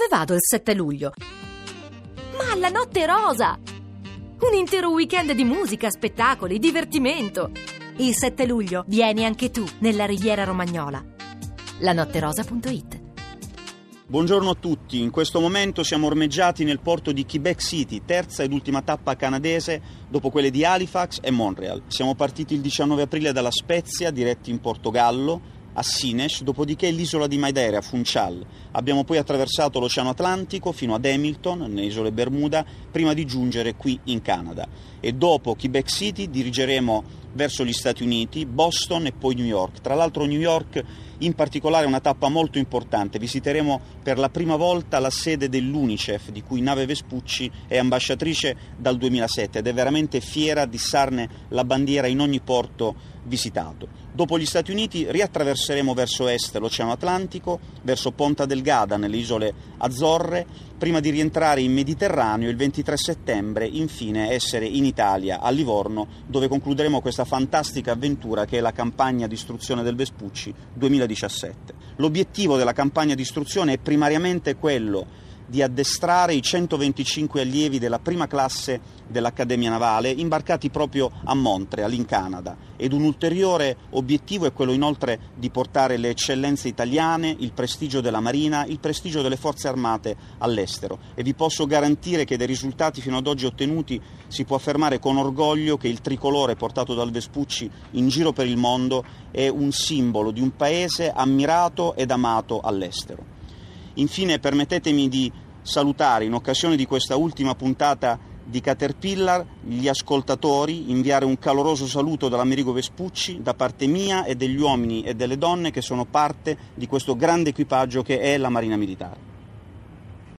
Dove vado il 7 luglio? Ma alla Notte Rosa! Un intero weekend di musica, spettacoli, divertimento. Il 7 luglio vieni anche tu nella Riviera Romagnola. lanotterosa.it Buongiorno a tutti, in questo momento siamo ormeggiati nel porto di Quebec City, terza ed ultima tappa canadese dopo quelle di Halifax e Montreal. Siamo partiti il 19 aprile dalla Spezia, diretti in Portogallo, a Sines, dopodiché l'isola di Madeira, Funchal. Abbiamo poi attraversato l'Oceano Atlantico fino ad Hamilton, nelle isole Bermuda, prima di giungere qui in Canada. E dopo Quebec City dirigeremo verso gli Stati Uniti, Boston e poi New York. Tra l'altro New York in particolare è una tappa molto importante. Visiteremo per la prima volta la sede dell'UNICEF, di cui Nave Vespucci è ambasciatrice dal 2007 ed è veramente fiera di sarne la bandiera in ogni porto visitato. Dopo gli Stati Uniti riattraverseremo verso est l'Oceano Atlantico, verso Ponta Delgada nelle isole Azzorre, prima di rientrare in Mediterraneo il 23 settembre, infine essere in Italia, a Livorno, dove concluderemo questa fantastica avventura che è la campagna di istruzione del Vespucci 2017. L'obiettivo della campagna di istruzione è primariamente quello di addestrare i 125 allievi della prima classe dell'Accademia Navale imbarcati proprio a Montreal, in Canada. Ed un ulteriore obiettivo è quello inoltre di portare le eccellenze italiane, il prestigio della Marina, il prestigio delle forze armate all'estero. E vi posso garantire che dei risultati fino ad oggi ottenuti si può affermare con orgoglio che il tricolore portato dal Vespucci in giro per il mondo è un simbolo di un paese ammirato ed amato all'estero. Infine permettetemi di salutare in occasione di questa ultima puntata di Caterpillar gli ascoltatori, inviare un caloroso saluto dall'Americo Vespucci da parte mia e degli uomini e delle donne che sono parte di questo grande equipaggio che è la Marina Militare.